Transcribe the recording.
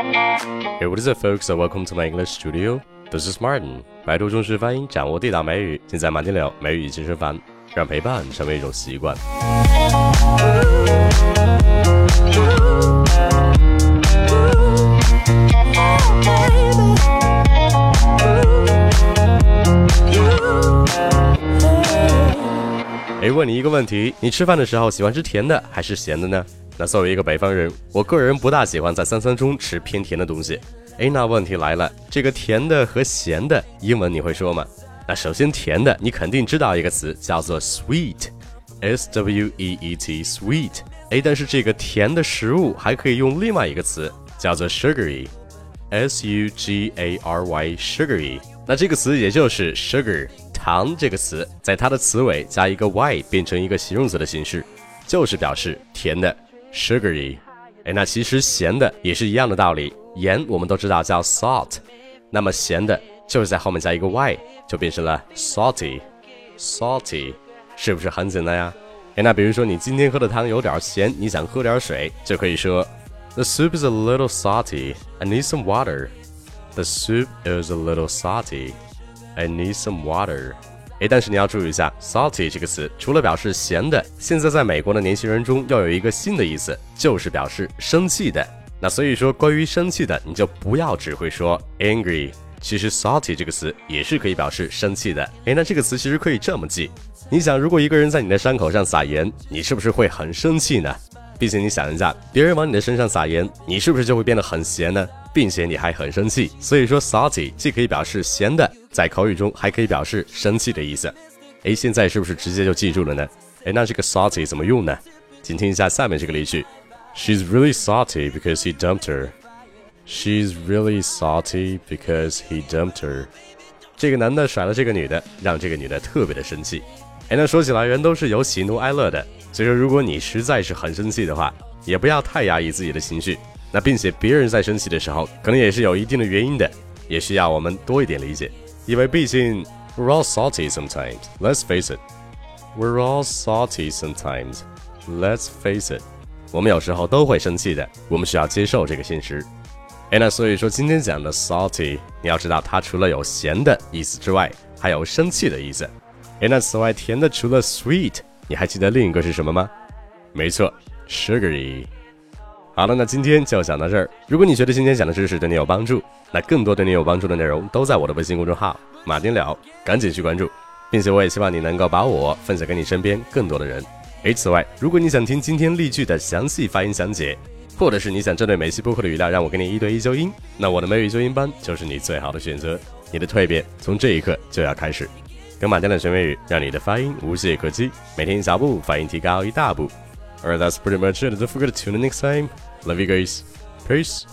Hey, what is up, folks? Welcome to my English studio. This is Martin. 百度中式发音，掌握地道美语。现在马丁聊美语健身房，让陪伴成为一种习惯。哎，问你一个问题：你吃饭的时候喜欢吃甜的还是咸的呢？那作为一个北方人，我个人不大喜欢在三餐中吃偏甜的东西。哎，那问题来了，这个甜的和咸的英文你会说吗？那首先甜的，你肯定知道一个词叫做 sweet，s w e e t，sweet。哎，但是这个甜的食物还可以用另外一个词叫做 sugary，s u g a r y，sugary。那这个词也就是 sugar。糖这个词，在它的词尾加一个 y，变成一个形容词的形式，就是表示甜的 sugary。哎，那其实咸的也是一样的道理，盐我们都知道叫 salt，那么咸的就是在后面加一个 y，就变成了 salty，salty，是不是很简单呀？哎，那比如说你今天喝的汤有点咸，你想喝点水，就可以说 The soup is a little salty. I need some water. The soup is a little salty. I need some water。哎，但是你要注意一下，salty 这个词除了表示咸的，现在在美国的年轻人中又有一个新的意思，就是表示生气的。那所以说，关于生气的，你就不要只会说 angry。其实 salty 这个词也是可以表示生气的。哎，那这个词其实可以这么记。你想，如果一个人在你的伤口上撒盐，你是不是会很生气呢？并且你想一下，别人往你的身上撒盐，你是不是就会变得很咸呢？并且你还很生气。所以说，salty 既可以表示咸的。在口语中还可以表示生气的意思，哎，现在是不是直接就记住了呢？哎，那这个 salty 怎么用呢？请听一下下面这个例句：She's really salty because he dumped her. She's really salty because he dumped her. 这个男的甩了这个女的，让这个女的特别的生气。哎，那说起来，人都是有喜怒哀乐的，所以说如果你实在是很生气的话，也不要太压抑自己的情绪。那并且别人在生气的时候，可能也是有一定的原因的，也需要我们多一点理解。因为毕竟，we're all salty sometimes. Let's face it. We're all salty sometimes. Let's face it. 我们有时候都会生气的，我们需要接受这个现实。哎，那所以说今天讲的 salty，你要知道它除了有咸的意思之外，还有生气的意思。哎，那此外甜的除了 sweet，你还记得另一个是什么吗？没错，sugary。好了，那今天就讲到这儿。如果你觉得今天讲的知识对你有帮助，那更多对你有帮助的内容都在我的微信公众号“马丁了”，赶紧去关注，并且我也希望你能够把我分享给你身边更多的人。诶，此外，如果你想听今天例句的详细发音详解，或者是你想针对每期播客的语料让我给你一对一纠音，那我的美语纠音班就是你最好的选择。你的蜕变从这一刻就要开始，跟马丁的学美语，让你的发音无懈可击，每天一小步，发音提高一大步。Alright, that's pretty much it. Don't forget to tune in next time. Love you guys. Peace.